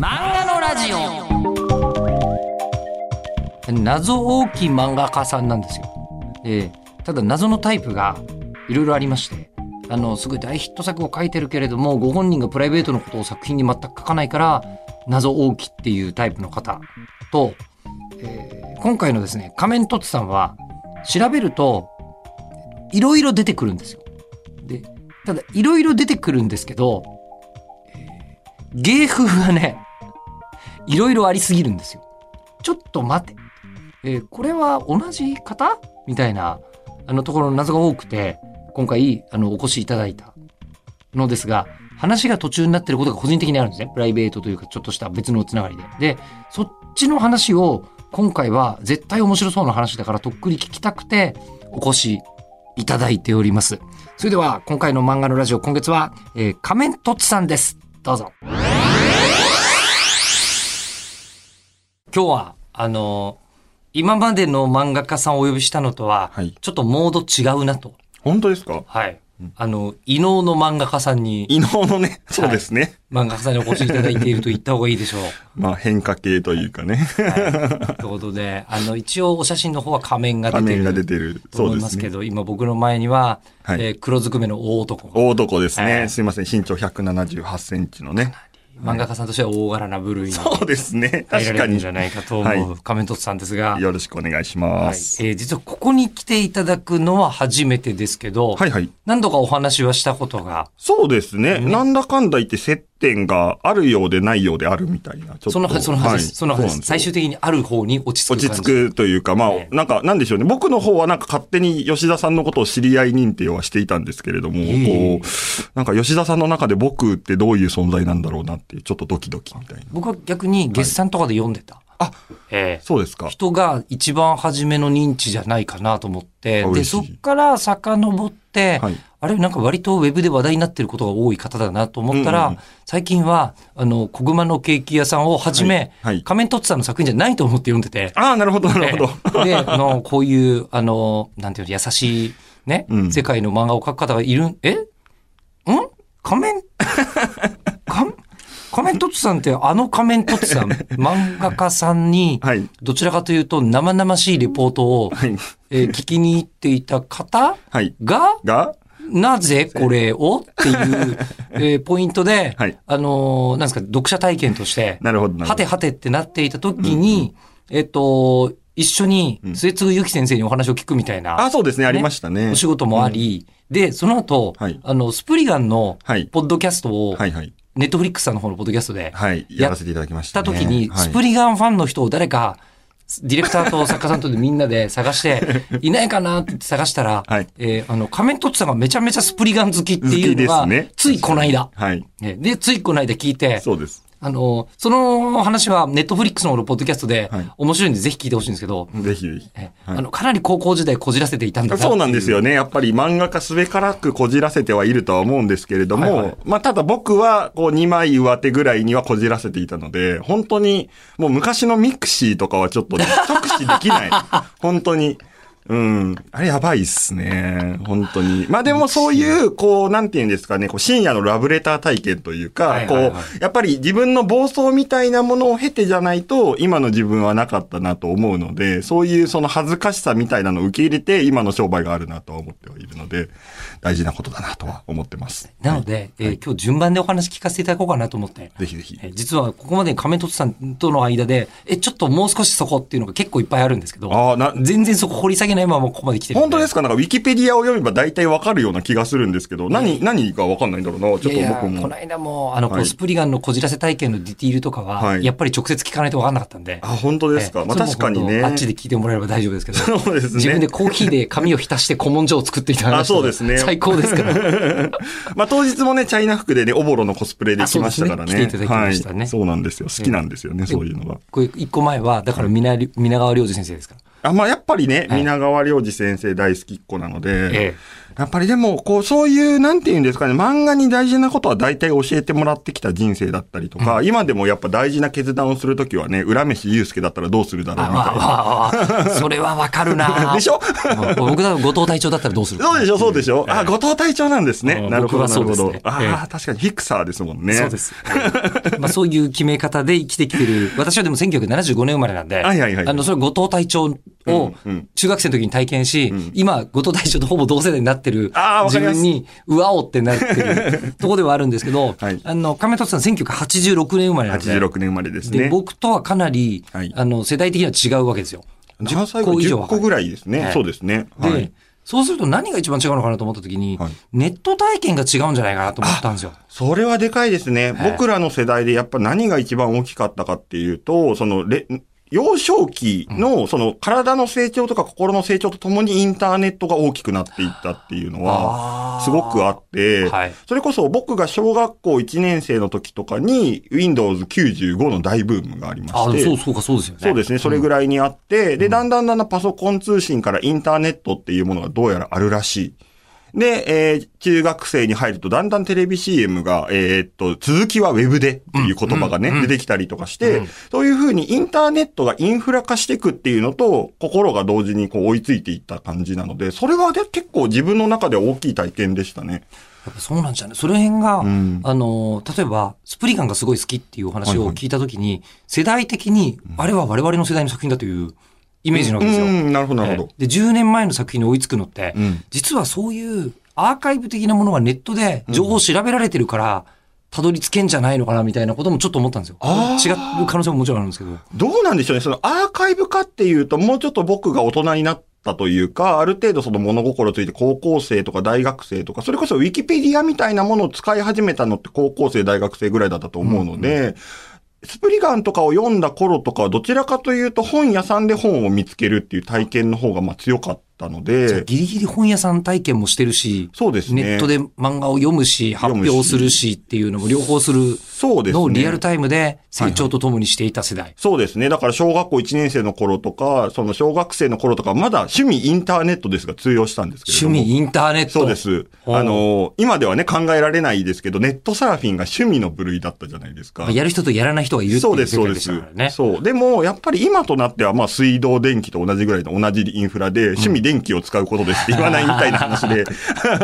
漫画のラジオ謎多き漫画家さんなんですよ。でただ謎のタイプがいろいろありましてあのすごい大ヒット作を書いてるけれどもご本人がプライベートのことを作品に全く書かないから謎多きっていうタイプの方と、えー今回のですね仮面凸さんは調べるといろいろ出てくるんですよ。でただいろいろ出てくるんですけど、えー芸風がねいろいろありすぎるんですよ。ちょっと待て。えーこれは同じ方？みたいなあのところの謎が多くて今回あのお越しいただいたのですが話が途中になってることが個人的にあるんですね。プライベートというかちょっとした別のつながりで。でそっちの話を今回は絶対面白そうな話だからとっくり聞きたくてお越しいただいております。それでは今回の漫画のラジオ今月は、えー仮面とつさんです。どうぞ。今日はあの今までの漫画家さんをお呼びしたのとは、はいちょっとモード違うなと。本当ですか？はい。あの、異能の漫画家さんに、異能のね、そうですね。漫画家さんにお越しいただいていると言った方がいいでしょう。まあ変化系というかね。はい。ということで、あの、一応お写真の方は仮面が出て画面が出るてる。とそうですね。思いますけど、今僕の前には、はいえー黒ずくめの大男が。大男ですね。はいすいません。身長178センチのね。漫画家さんとしては大柄な部類にそうですね。入ら確かに。れるんじゃないかとは思う仮面凸さんですが、よろしくお願いしはいます。えー実はここに来ていただくのは初めてですけど、はいはい。何度かお話はしたことが、そうですね。ねなんだかんだ言って接点があるようでないようであるみたいな。ちょっとそのは、そのはずです。はいそのはずです。うなんよ最終的にある方に落ち着く。落ち着くというか、まあ、ねなんか、なんでしょうね。僕の方はなんか勝手に吉田さんのことを知り合い認定はしていたんですけれども、ええこう、なんか吉田さんの中で僕ってどういう存在なんだろうなっていう、ちょっとドキドキみたいな。僕は逆に月産とかで読んでた。あ、ええそうですか。人が一番初めの認知じゃないかなと思って、で、そっから遡って、はいあれ、なんか割とウェブで話題になってることが多い方だなと思ったら、うんうんうん。最近は、あの、小熊のケーキ屋さんをはじめ、はい。はい仮面凸さんの作品じゃないと思って読んでて、ああ、なるほど、なるほど。ええ で、あの、こういう、あの、なんていうの、優しい、ね、うん。世界の漫画を描く方がいるん、え？ん？仮面、仮仮面凸さんってあの仮面凸さん、漫画家さんに、はい。どちらかというと生々しいレポートを、はい。えー聞きに行っていた方はい。が、が、なぜこれをっていう、えーポイントで、はいあのーなんですか、読者体験として、なるほど。はてはてってなっていた時に、えっと、一緒に末次由紀先生にお話を聞くみたいなあ、そうですね、ありましたね。お仕事もあり、で、その後、はいあの、スプリガンのはいポッドキャストを、はいはい。ネットフリックスさんの方のポッドキャストで、はい。やらせていただきまししたたね。時に、はいスプリガンファンの人を誰か、ディレクターと作家さんとでみんなで探して、いないかなって探したら、はいえーあの、仮面凸さんがめちゃめちゃスプリガン好きっていうのが、ねついこの間、はい。ねで、ついこの間聞いて、そうです。あの、その話はネットフリックスのポッドキャストではい面白いんでぜひ聞いてほしいんですけど、ぜひぜひ。えはいあの、かなり高校時代こじらせていたんだそうなんですよね。やっぱり漫画家すべからくこじらせてはいるとは思うんですけれども、はいはいまあただ僕はこう2枚上手ぐらいにはこじらせていたので、本当にもう昔の mixi とかはちょっとね 直視できない。本当に。うん。あれやばいっすね。本当に。まあでもそういう、こう、なんて言うんですかね、こう深夜のラブレター体験というか、はいはいはいこう、やっぱり自分の暴走みたいなものを経てじゃないと、今の自分はなかったなと思うので、そういうその恥ずかしさみたいなのを受け入れて、今の商売があるなとは思ってはいるので、大事なことだなとは思ってます。なので、えー今日順番でお話聞かせていただこうかなと思って。ぜひぜひ。えー実はここまでにカメントツさんとの間で、え、ちょっともう少しそこっていうのが結構いっぱいあるんですけど、ああ、な、全然そこ掘り下げないままここまで来てる。本当ですか？なんかウィキペディアを読めば大体わかるような気がするんですけど、何、何がわかんないんだろうな？ちょっと僕もこの。間も、あの、こうはいスプリガンのこじらせ体験のディティールとかは、はいやっぱり直接聞かないと分かんなかったんで。あ、本当ですか？ええまあ確かにね。あっちで聞いてもらえれば大丈夫ですけど。そうですね自分でコーヒーで紙を浸して古文書を作っていた話あそうですね最高ですから。まあ当日もね、チャイナ服でね、オボロのコスプレで来ましたからね。来ていただきましたねはい。そうなんですよ。好きなんですよね、そういうのが。これ一個前は、だから皆皆川良二先生ですから。あ、まあやっぱりね、はい。皆川良二先生大好きっ子なので、えやっぱりでも、こう、そういう、なんていうんですかね、漫画に大事なことは大体教えてもらってきた人生だったりとか、今でもやっぱ大事な決断をするときはね、浦飯祐介だったらどうするだろうみたいな。ああそれはわかるな でしょ？うん僕だと後藤隊長だったらどうする？そうでしょ、そうでしょ。ええあ、後藤隊長なんですね。うんなるほど、なるほど。ああ、え確かにフィクサーですもんね。そうです。まあそういう決め方で生きてきてる。私はでも1975年生まれなんで、はいはいはいあの、それ後藤隊長をうんうん中学生の時に体験し、今、後藤隊長とほぼ同世代になってる自あーわかります分に、うわおってなってるところではあるんですけど、はいあの、亀達さん1986年生まれなんで、86年生まれですでね。僕とはかなり、はいあの、世代的には違うわけですよ。何歳個以上10個ぐらいですね。はいそうですね。で、はい。そうすると何が一番違うのかなと思った時に、はいネット体験が違うんじゃないかなと思ったんですよ。それはでかいですね。はい僕らの世代でやっぱ何が一番大きかったかっていうと、そのレ、幼少期の、その、体の成長とか心の成長とともにインターネットが大きくなっていったっていうのは、すごくあって、はいそれこそ僕が小学校1年生の時とかに、Windows 95の大ブームがありまあして、そうそうか、そうですよね。そうですね。それぐらいにあって、で、だんだんだんだんパソコン通信からインターネットっていうものがどうやらあるらしい。で、えー中学生に入るとだんだんテレビ CM が、えーっと、続きはウェブでっていう言葉がね、うんうん出てきたりとかして、うんそういうふうにインターネットがインフラ化していくっていうのと、心が同時にこう追いついていった感じなので、それはで結構自分の中では大きい体験でしたね。やっぱそうなんじゃないその辺が、ん。あの、例えば、スプリガンがすごい好きっていうお話を聞いたときに、世代的に、あれは我々の世代の作品だというイメージなわけですよ。うん、なるほど、なるほど。で、10年前の作品に追いつくのって、うん実はそういうアーカイブ的なものがネットで情報を調べられてるから、たどり着けんじゃないのかなみたいなこともちょっと思ったんですよ。あ違う可能性ももちろんあるんですけど。どうなんでしょうね。そのアーカイブ化っていうと、もうちょっと僕が大人になったというか、ある程度その物心ついて高校生とか大学生とか、それこそウィキペディアみたいなものを使い始めたのって高校生、大学生ぐらいだったと思うので、スプリガンとかを読んだ頃とかはどちらかというと本屋さんで本を見つけるっていう体験の方がまあ強かったたので、ギリギリ本屋さん体験もしてるし、そうですね。ネットで漫画を読むし、発表するしっていうのも両方するそうですね。のをリアルタイムで成長とともにしていた世代。そうですね。だから小学校1年生の頃とか、その小学生の頃とか、まだ趣味インターネットですが通用したんですけれども。趣味インターネット。そうです。あの、今ではね、考えられないですけど、ネットサーフィンが趣味の部類だったじゃないですか。やる人とやらない人がいるってそうです、いう世界でしそうですたからね。。そう。でも、やっぱり今となっては、まあ、水道、電気と同じぐらいの同じインフラで、趣味電気を使うことですって言わないみたいな話で。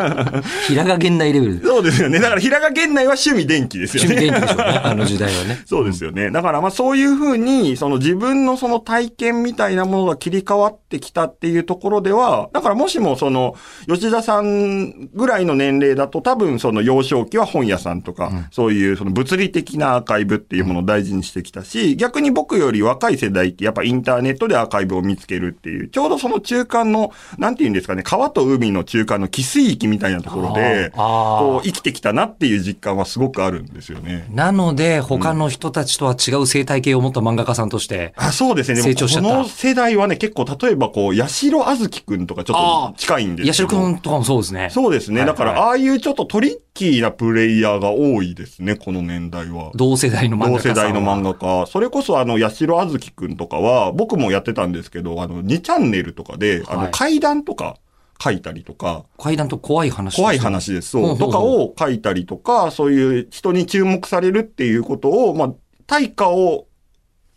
平賀源内レベルで。そうですよね。だから、平賀源内は趣味電気ですよね。趣味電気でしょうね。あの時代はね。そうですよね。だからまあそういうふうに、その自分のその体験みたいなものが切り替わってきたっていうところでは、だからもしもその、吉田さんぐらいの年齢だと多分その幼少期は本屋さんとか、そういうその物理的なアーカイブっていうものを大事にしてきたし、逆に僕より若い世代ってやっぱインターネットでアーカイブを見つけるっていう、ちょうどその中間の、なんて言うんですかね、川と海の中間の汽水域みたいなところで、こう生きてきたなっていう実感はすごくあるんですよね。なので、他の人たちとは違う生態系を持った漫画家さんとして、あそうですね。でも成長しちゃったこの世代はね、結構例えばこう、八代あずきくんとかちょっと近いんです八代。くんとかもそうですね。そうですね。はいだから、はいああいうちょっとトリッキーなプレイヤーが多いですね、この年代は。同世代の漫画同家さんは。世代の漫画家。それこそあの、八代あずきくんとかは、僕もやってたんですけど、あの、2チャンネルとかで、あの、はい階段とか書いたりとか、階段と怖い話。怖い。話です。そうとかを書いたりとか、そういう人に注目されるっていうことを、まあ、対価を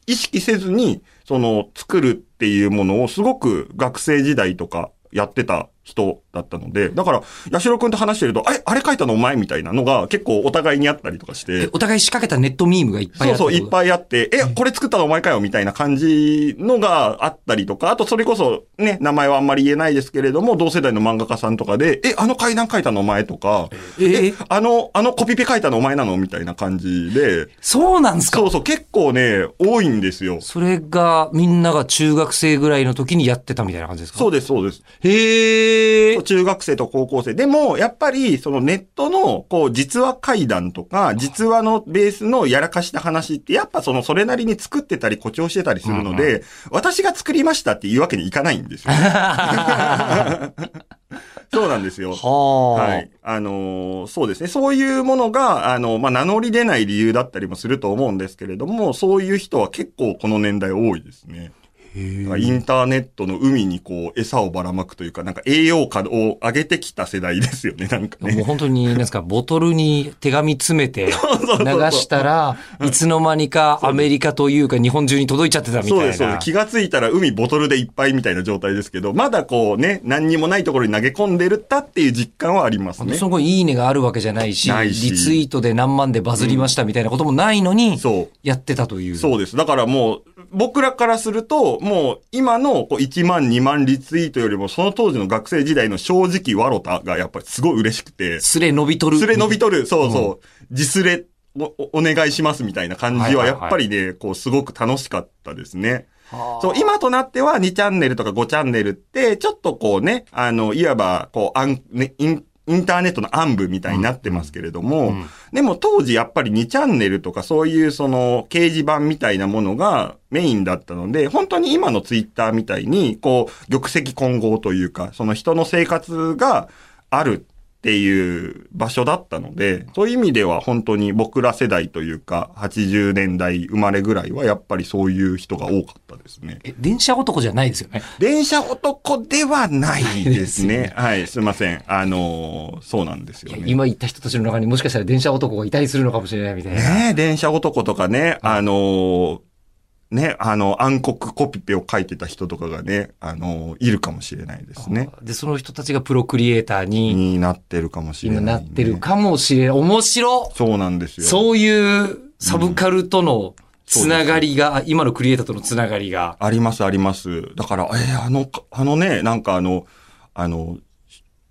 意識せずに、その、作るっていうものをすごく学生時代とかやってた人だったので、だから、八代くんと話してると、あれ、あれ書いたのお前みたいなのが結構お互いにあったりとかしてえ。お互い仕掛けたネットミームがいっぱいあそうそう、いっいぱいあって、え、これ作ったのお前かよみたいな感じのがあったりとか、あとそれこそね、名前はあんまり言えないですけれども、同世代の漫画家さんとかで、え、あの階段書いたのお前とか、ええあの、あのコピペ書いたのお前なのみたいな感じで、そうなんですか？そうそう、結構ね、多いんですよ。それが、みんなが中学生ぐらいの時にやってたみたいな感じですか？そうです、そうです。へえ。中学生と高校生。でも、やっぱり、そのネットの、こう、実話怪談とか、実話のベースのやらかした話って、やっぱその、それなりに作ってたり誇張してたりするので、私が作りましたっていうわけにいかないんですよ。そうなんですよ。はあ。はい。あのーそうですね。そういうものが、あの、まあ、名乗り出ない理由だったりもすると思うんですけれども、そういう人は結構この年代多いですね。インターネットの海にこう餌をばらまくというか、なんか栄養価を上げてきた世代ですよね、なんかね。もう本当に、なんですか、ボトルに手紙詰めて 流したら、いつの間にかアメリカというか日本中に届いちゃってたみたいな。そうです、そうです。気がついたら海ボトルでいっぱいみたいな状態ですけど、まだこうね、何にもないところに投げ込んでるったっていう実感はありますね。そこいいねがあるわけじゃないし、ないしリツイートで何万でバズりましたみたいなこともないのに、そう。やってたという。そうです。だからもう、僕らからすると、もう今のこう1万2万リツイートよりも、その当時の学生時代の正直ワロタがやっぱりすごい嬉しくて、スレ伸びとる。スレ伸びとる、そうそう、自スレお願いしますみたいな感じは、やっぱりね、こうすごく楽しかったですね。はあ。そう、今となっては2チャンネルとか5チャンネルって、ちょっとこうね、あの、いわば、こう、アン、ね、イン、インターネットの暗部みたいになってますけれども、うんでも当時やっぱり2チャンネルとかそういうその掲示板みたいなものがメインだったので、本当に今のツイッターみたいに、こう、玉石混合というか、その人の生活があるっていう場所だったので、そういう意味では本当に僕ら世代というか、80年代生まれぐらいはやっぱりそういう人が多かったですね。え、電車男じゃないですよね？電車男ではないです ですよねね。はい、すいません。あのーそうなんですよね。今言った人たちの中にもしかしたら電車男がいたりするのかもしれないみたいな。ねえ、電車男とかね、あのーね、あの、暗黒コピペを書いてた人とかがね、あのーいるかもしれないですね。で、その人たちがプロクリエイターにになってるかもしれない、今なってる。かもしれない。面白そうなんですよ。そういうサブカルとのつながりが、今のクリエイターとのつながりが。あります、あります。だから、えーあの、あのね、なんかあの、あの、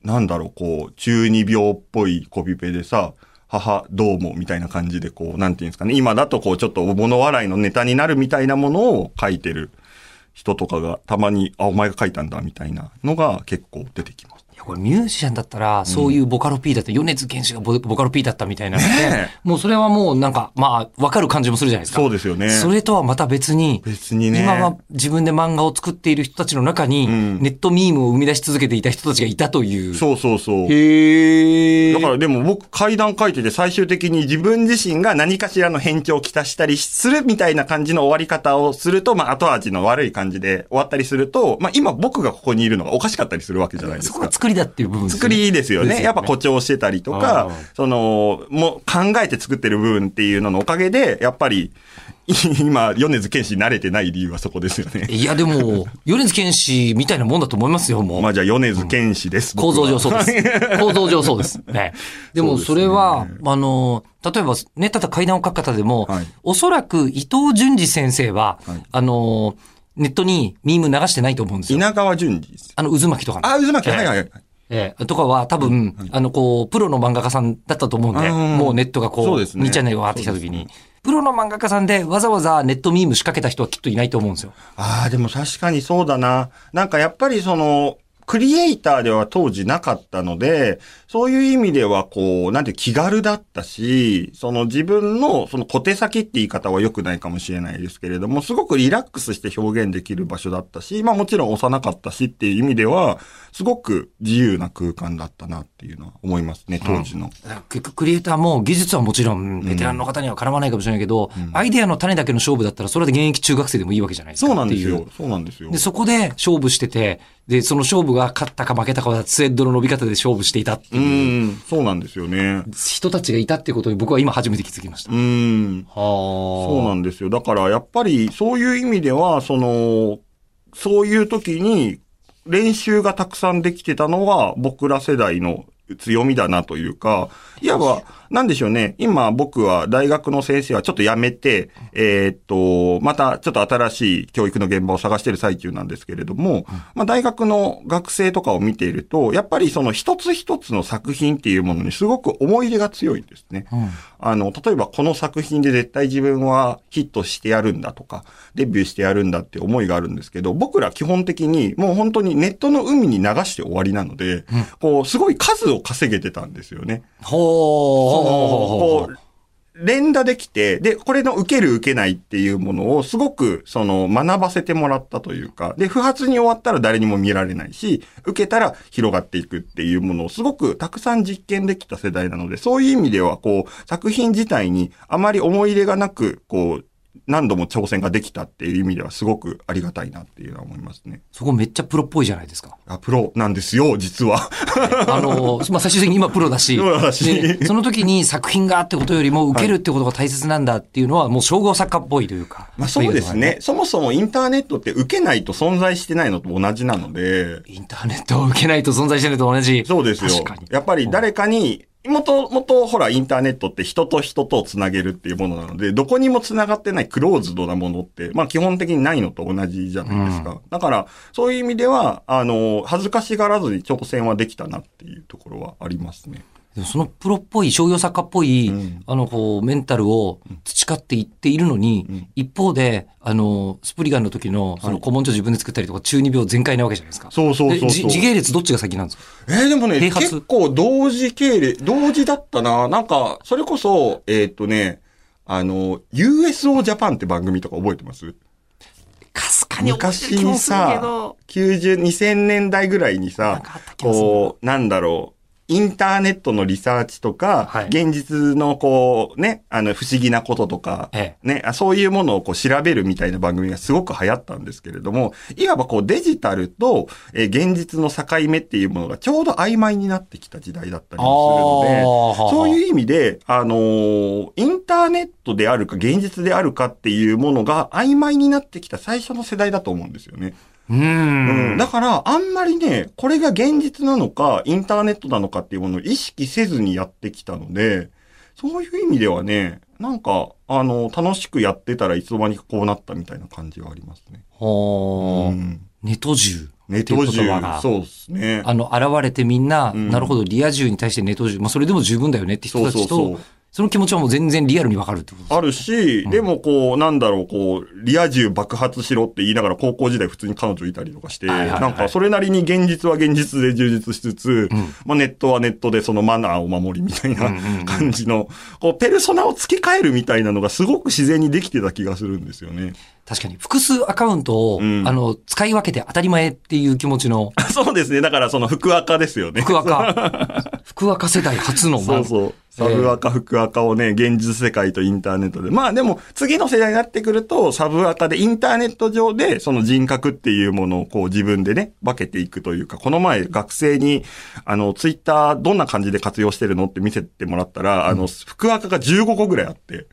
なんだろう、こう、中二病っぽいコピペでさ、母どうもみたいな感じでこう、なんていうんですかね。今だとこう、ちょっと物笑いのネタになるみたいなものを書いてる人とかがたまに、あ、お前が書いたんだみたいなのが結構出てきます。いや、これミュージシャンだったら、そういうボカロ P だった、米津玄師がボボカロ P だったみたいなので、ねもうそれはもうなんか、まあ、わかる感じもするじゃないですか。そうですよね。それとはまた別に、別にね。今は自分で漫画を作っている人たちの中に、んネットミームを生み出し続けていた人たちがいたという。そうそうそう。へーだからでも僕階段書いてて最終的に自分自身が何かしらの変調をきたしたりするみたいな感じの終わり方をすると、まあ後味の悪い感じで終わったりすると、まあ今僕がここにいるのがおかしかったりするわけじゃないですかそこりだっていう部分ですよ作りですよね。よねやっぱ誇張してたりとあかー、その、もう考えて作ってる部分っていうののおかげで、やっぱり、今、米津玄師に慣れてない理由はそこですよね。いや、でも、米津玄師みたいなもんだと思いますよ、もう。まあじゃあ米津玄師です。構造上そうです。構造上そうです。ね。でも、それは、あの、例えば、ね、ただ階段を書く方でも、はいおそらく伊藤淳二先生は、はいあの、ネットにミーム流してないと思うんですよ。稲川淳二です。あの、渦巻きとかの。あ、渦巻き、ええはいはいはい。ええとかは多分、あの、こう、プロの漫画家さんだったと思うんで、うんもうネットがこう、そうですね2チャンネルが上がってきた時に、プロの漫画家さんでわざわざネットミーム仕掛けた人はきっといないと思うんですよ。ああ、でも確かにそうだな。なんかやっぱりその、クリエイターでは当時なかったので、そういう意味ではこう、なんて気軽だったし、その自分のその小手先って言い方は良くないかもしれないですけれども、すごくリラックスして表現できる場所だったし、まあもちろん幼かったしっていう意味では、すごく自由な空間だったなっていうのは思いますね、当時の。結局クリエイターも技術はもちろん、ベテランの方には絡まないかもしれないけど、アイデアの種だけの勝負だったら、それで現役中学生でもいいわけじゃないですか。そうなんですよ。そうなんですよで、。そこで勝負してて、で、その勝負が勝ったか負けたかはスウェッドの伸び方で勝負していたってういう、ん、そうなんですよね。人たちがいたっていうことに僕は今初めて気づきました。うん。はそうなんですよ。だから、やっぱり、そういう意味では、その、そういう時に、練習がたくさんできてたのは、僕ら世代の強みだなというか、いわば、なんでしょうね。今、僕は大学の先生はちょっと辞めて、えーっと、またちょっと新しい教育の現場を探している最中なんですけれども、まあ大学の学生とかを見ていると、やっぱりその一つ一つの作品っていうものにすごく思い入れが強いんですね。うんあの、例えばこの作品で絶対自分はヒットしてやるんだとか、デビューしてやるんだって思いがあるんですけど、僕ら基本的にもう本当にネットの海に流して終わりなので、こう、すごい数を稼げてたんですよね。ほー。こう、連打できて、で、これの受ける受けないっていうものをすごく、その、学ばせてもらったというか、で、不発に終わったら誰にも見られないし、受けたら広がっていくっていうものをすごくたくさん実験できた世代なので、そういう意味では、こう、作品自体にあまり思い入れがなく、こう、何度も挑戦ができたっていう意味ではすごくありがたいなっていうのは思いますね。そこめっちゃプロっぽいじゃないですか。あ、プロなんですよ、実は。あの、まあ、最終的に今プロだし、プロだしでその時に作品がってことよりも受けるってことが大切なんだっていうのは、もう称号作家っぽいというか。まあそうですね。そもそもインターネットって受けないと存在してないのと同じなので、インターネットを受けないと存在してないと同じ。そうですよ確かに。やっぱり誰かに、もともとほらインターネットって人と人とをつなげるっていうものなので、どこにもつながってないクローズドなものって、まあ基本的にないのと同じじゃないですか。だから、そういう意味では、あの、恥ずかしがらずに挑戦はできたなっていうところはありますね。そのプロっぽい、商業作家っぽい、うん。あの、こう、メンタルを培っていっているのに、ん。一方で、あの、スプリガンの時の、その古文書自分で作ったりとか、中二病全開なわけじゃないですか。そうそうそう時系列どっちが先なんですか？えーでもね、結構同時系列、同時だったな。なんか、それこそ、えーっとね、あの、USO ジャパンって番組とか覚えてます？かすかに昔にさど、、90、2000年代ぐらいにさこう、なんだろう、インターネットのリサーチとか、はい。現実のこう、ね、あの、不思議なこととか、えね、あそういうものをこう調べるみたいな番組がすごく流行ったんですけれども、いわばこうデジタルと、えー現実の境目っていうものがちょうど曖昧になってきた時代だったりもするので、そういう意味で、あのーインターネットであるか現実であるかっていうものが曖昧になってきた最初の世代だと思うんですよね。うーん。だから、あんまりね、これが現実なのか、インターネットなのかっていうものを意識せずにやってきたので、そういう意味ではね、なんか、あの、楽しくやってたらいつの間にかこうなったみたいな感じはありますね。ほーうんネト銃。ネト銃そうですね。あの、現れてみんな、うんなるほど、リア充に対してネト銃。まあ、それでも十分だよねって人たちと、そうそうそうその気持ちはもう全然リアルにわかるってことですあるし、でもこう、なんだろう、こう、リア充爆発しろって言いながら高校時代普通に彼女いたりとかして、なんかそれなりに現実は現実で充実しつつ、まあネットはネットでそのマナーを守りみたいな感じの、こう、ペルソナを付け替えるみたいなのがすごく自然にできてた気がするんですよね。確かに。複数アカウントを、うんあの、使い分けて当たり前っていう気持ちの、そうですね。だからその福赤ですよね。福赤。福赤世代初の、そうそう。サブアカ、福アカをね、現実世界とインターネットで。まあでも、次の世代になってくると、サブアカでインターネット上で、その人格っていうものをこう自分でね、分けていくというか、この前学生に、あの、ツイッターどんな感じで活用してるのって見せてもらったら、あの、福アカが15個ぐらいあって、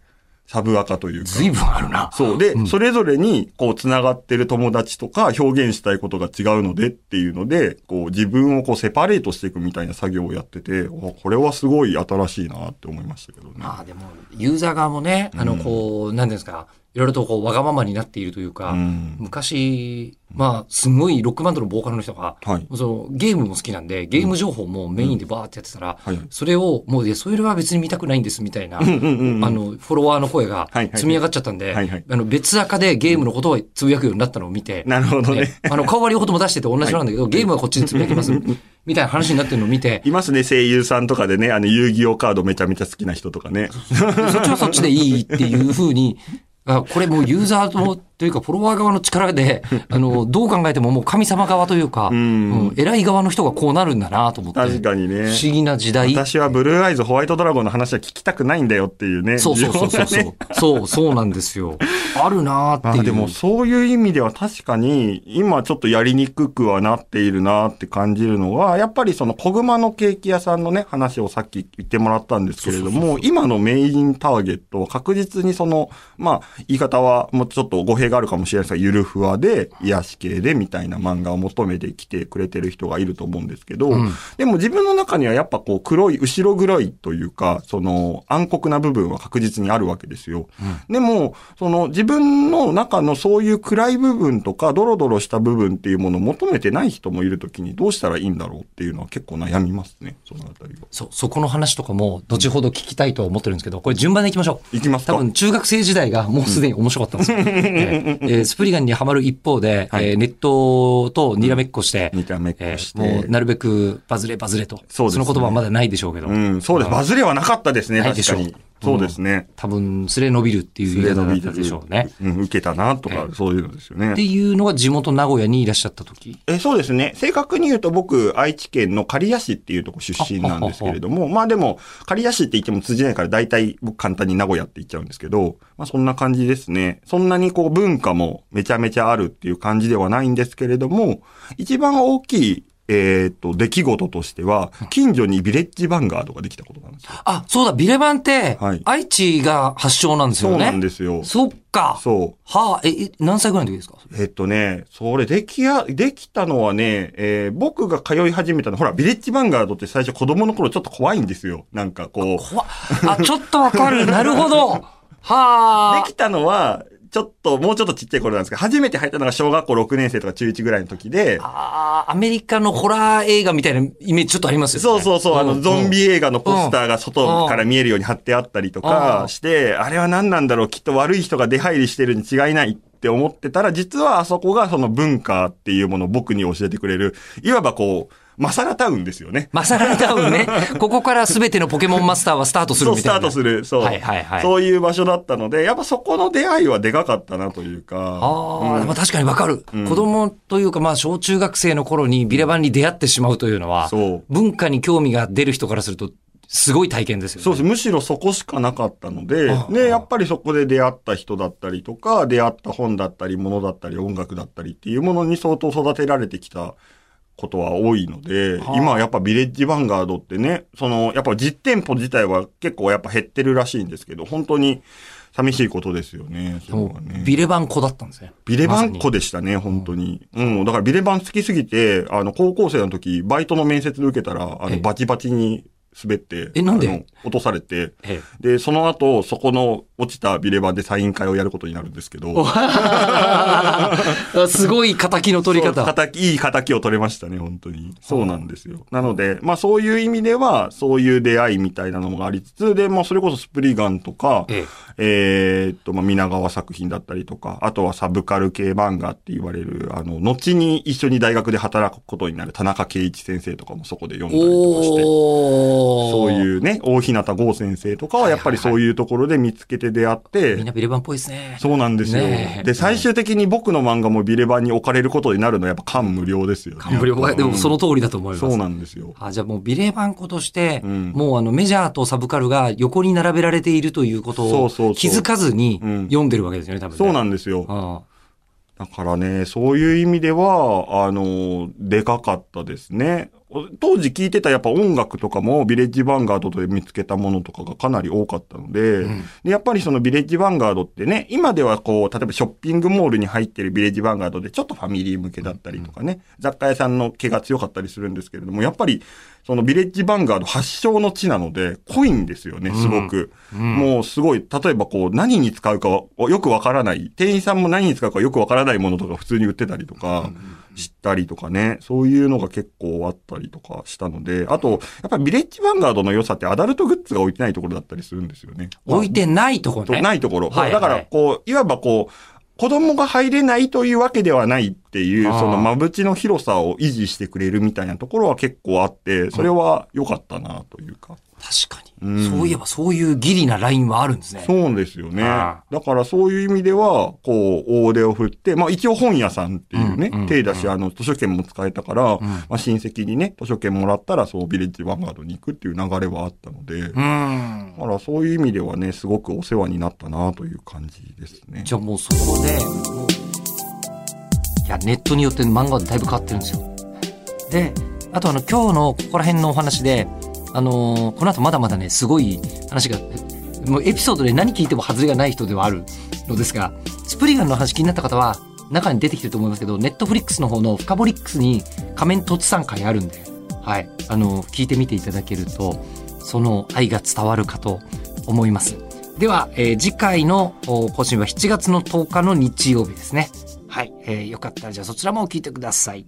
サブアカというか。随分あるな。そう。で、それぞれに、こう、繋がってる友達とか、表現したいことが違うのでっていうので、こう、自分をこう、セパレートしていくみたいな作業をやってて、おこれはすごい新しいなって思いましたけどね。まあでも、ユーザー側もね、あの、こう、なんていうんですか、いろいろとこう、わがままになっているというか、うん。昔、まあ、すごいロックバンドのボーカルの人が、はい。そのゲームも好きなんで、ゲーム情報もメインでバーってやってたら、はいそれを、もう、いや、それは別に見たくないんですみたいな、うんうんうんあの、フォロワーの声が積み上がっちゃったんで、はいはい。あの、別赤でゲームのことをつぶやくようになったのを見て、なるほどね。ね。あの、顔は両方とも出してて同じなんだけど、ゲームはこっちでつぶやきます、みたいな話になってるのを見て、いますね、声優さんとかでね、あの、遊戯王カードめちゃめちゃ好きな人とかね。そっちはそっちでいいっていうふうに、これもうユーザーのというかフォロワー側の力で、あの、どう考えてももう神様側というか、うん偉い側の人がこうなるんだなと思って。確かにね不思議な時代。私はブルーアイズホワイトドラゴンの話は聞きたくないんだよっていうね。そうそうそうそうそう、そう、そうなんですよ。あるなっていう。まあでもそういう意味では確かに今ちょっとやりにくくはなっているなって感じるのは、やっぱりその小熊のケーキ屋さんのね、話をさっき言ってもらったんですけれども、今のメインターゲットは確実にその、まあ言い方はもうちょっと語弊があるかもしれないですが、ゆるふわで癒し系でみたいな漫画を求めてきてくれてる人がいると思うんですけど、でも自分の中にはやっぱこう黒い、後ろ黒いというか、その暗黒な部分は確実にあるわけですよ。でも、その自分の中のそういう暗い部分とか、ドロドロした部分っていうものを求めてない人もいるときにどうしたらいいんだろうっていうのは結構悩みますね、そのあたりは。そう、そこの話とかも、後ほど聞きたいとは思ってるんですけど、これ順番でいきましょう。いきますか多分、中学生時代がもうすでに面白かったんですよ。え ーえースプリガンにはまる一方で、はい。えーネットとにらめっこして、にらめっこして。えーもう、なるべくバズれバズれと。そうですね。の言葉はまだないでしょうけど。うん、そうです。バズれはなかったですね、確かに。そうですね。多分、すれ伸びるっていう言い方だったでしょうね。うん、受けたなとか、そういうのですよねって。いうのが地元名古屋にいらっしゃった時。えそうですね。正確に言うと僕、愛知県の刈谷市っていうとこ出身なんですけれども、まあでも、刈谷市って言っても通じないから大体僕簡単に名古屋って言っちゃうんですけど、まあそんな感じですね。そんなにこう文化もめちゃめちゃあるっていう感じではないんですけれども、一番大きい、えっ、と、出来事としては、近所にビレッジヴァンガードができたことなんですよ。あ、そうだ、ビレバンってはい、愛知が発祥なんですよね。そうなんですよ。そっか。そう。はあ、え、え何歳ぐらいの時ですか？えっとね、それできや、できたのはね、えー僕が通い始めたの、ほら、ビレッジヴァンガードって最初子供の頃ちょっと怖いんですよ。なんかこう。怖っあ、ちょっとわかる。なるほど。はあ。できたのは、ちょっと、もうちょっとちっちゃい頃なんですけど、初めて入ったのが小学校6年生とか中1ぐらいの時で、ああ、アメリカのホラー映画みたいなイメージちょっとありますよね。そうそうそう、あの、んゾンビ映画のポスターが外から見えるように貼ってあったりとうんかして、あれは何なんだろう、きっと悪い人が出入りしてるに違いないって思ってたら、実はあそこがその文化っていうものを僕に教えてくれる、いわばこう、マサラタウンですよね。マサラタウンね。ここから全てのポケモンマスターはスタートするみたいな。スタートする。そう。はいはいはいそういう場所だったので、やっぱそこの出会いはでかかったなというか。ああ、うんまあ確かにわかる、うん子供というかまあ小中学生の頃にビレバンに出会ってしまうというのは、そう。文化に興味が出る人からすると、すごい体験ですよね。そうです。むしろそこしかなかったのでね、やっぱりそこで出会った人だったりとか、出会った本だったり、物だったり、音楽だったりっていうものに相当育てられてきたことは多いので、はあ今はやっぱビレッジヴァンガードってね、その、やっぱ実店舗自体は結構やっぱ減ってるらしいんですけど、本当に寂しいことですよね。それもはねうビレバン子だったんですね。ビレバン子でしたね、本当に。うん。だからビレバン好きすぎて、あの、高校生の時、バイトの面接で受けたら、あええの、バチバチに滑って、えなんで？落とされて、えで、その後、そこの落ちたビレバンでサイン会をやることになるんですけど、え すごい仇の取り方。敵いい仇を取れましたね、本当に。そうなんですよ。なので、まあそういう意味では、そういう出会いみたいなのもありつつ、で、まあそれこそスプリガンとか、ええ。ーっと、まあ、皆川作品だったりとか、あとはサブカル系漫画って言われる、あの、後に一緒に大学で働くことになる田中圭一先生とかもそこで読んだりとかして、おそうう。いうね、大日向剛先生とかはやっぱりそういうところで見つけて出会って、みんなビレバンっぽいですね。そうなんですよ。ねえで、最終的に僕の漫画もビレバンに置かれることになるのはやっぱ感無量ですよね。カンブリオでもその通りだと思います。そうなんですよ。あじゃあもうビレバン子として、うんもうあのメジャーとサブカルが横に並べられているということを気づかずにうん読んでるわけですよね、多分ね。そうなんですよ。あだからね、そういう意味では、あの、でかかったですね。当時聞いてたやっぱ音楽とかもビレッジヴァンガードで見つけたものとかがかなり多かったので、ん。でやっぱりそのビレッジヴァンガードってね、今ではこう、例えばショッピングモールに入ってるビレッジヴァンガードでちょっとファミリー向けだったりとかね、雑貨屋さんの毛が強かったりするんですけれども、やっぱりそのビレッジヴァンガード発祥の地なので、濃いんですよね、すごく。うんもうすごい、例えばこう、何に使うかはよくわからない、店員さんも何に使うかよくわからないものとか普通に売ってたりとか、知ったりとかね、そういうのが結構あったりとかしたので、あと、やっぱりビレッジヴァンガードの良さってアダルトグッズが置いてないところだったりするんですよね。置いてないところとね。ないところ。はいはいだから、こう、いわばこう、子供が入れないというわけではないっていう、その間縁の広さを維持してくれるみたいなところは結構あって、それは良かったなというか。確かに、うんそういえばそういうギリなラインはあるんですね。そうですよね。あだからそういう意味では、こう、大手を振って、まあ一応本屋さんっていうね、うんうん手出し、あの、図書券も使えたから、んまあ親戚にね、図書券もらったら、そう、ビレッジヴァンガードに行くっていう流れはあったので、だうん。からそういう意味ではね、すごくお世話になったなという感じですね。じゃあもうそこで、いや、ネットによって漫画はだいぶ変わってるんですよ。で、あとあの、今日のここら辺のお話で、あのーこの後まだまだね、すごい話が、もうエピソードで何聞いても外れがない人ではあるのですが、スプリガンの話気になった方は、中に出てきてると思いますけど、ネットフリックスの方のフカボリックスに仮面突産会あるんで、はい、あの聞いてみていただけると、その愛が伝わるかと思います。では、えー次回の更新は7月の10日の日曜日ですね。はい、えーよかったらじゃあそちらも聞いてください。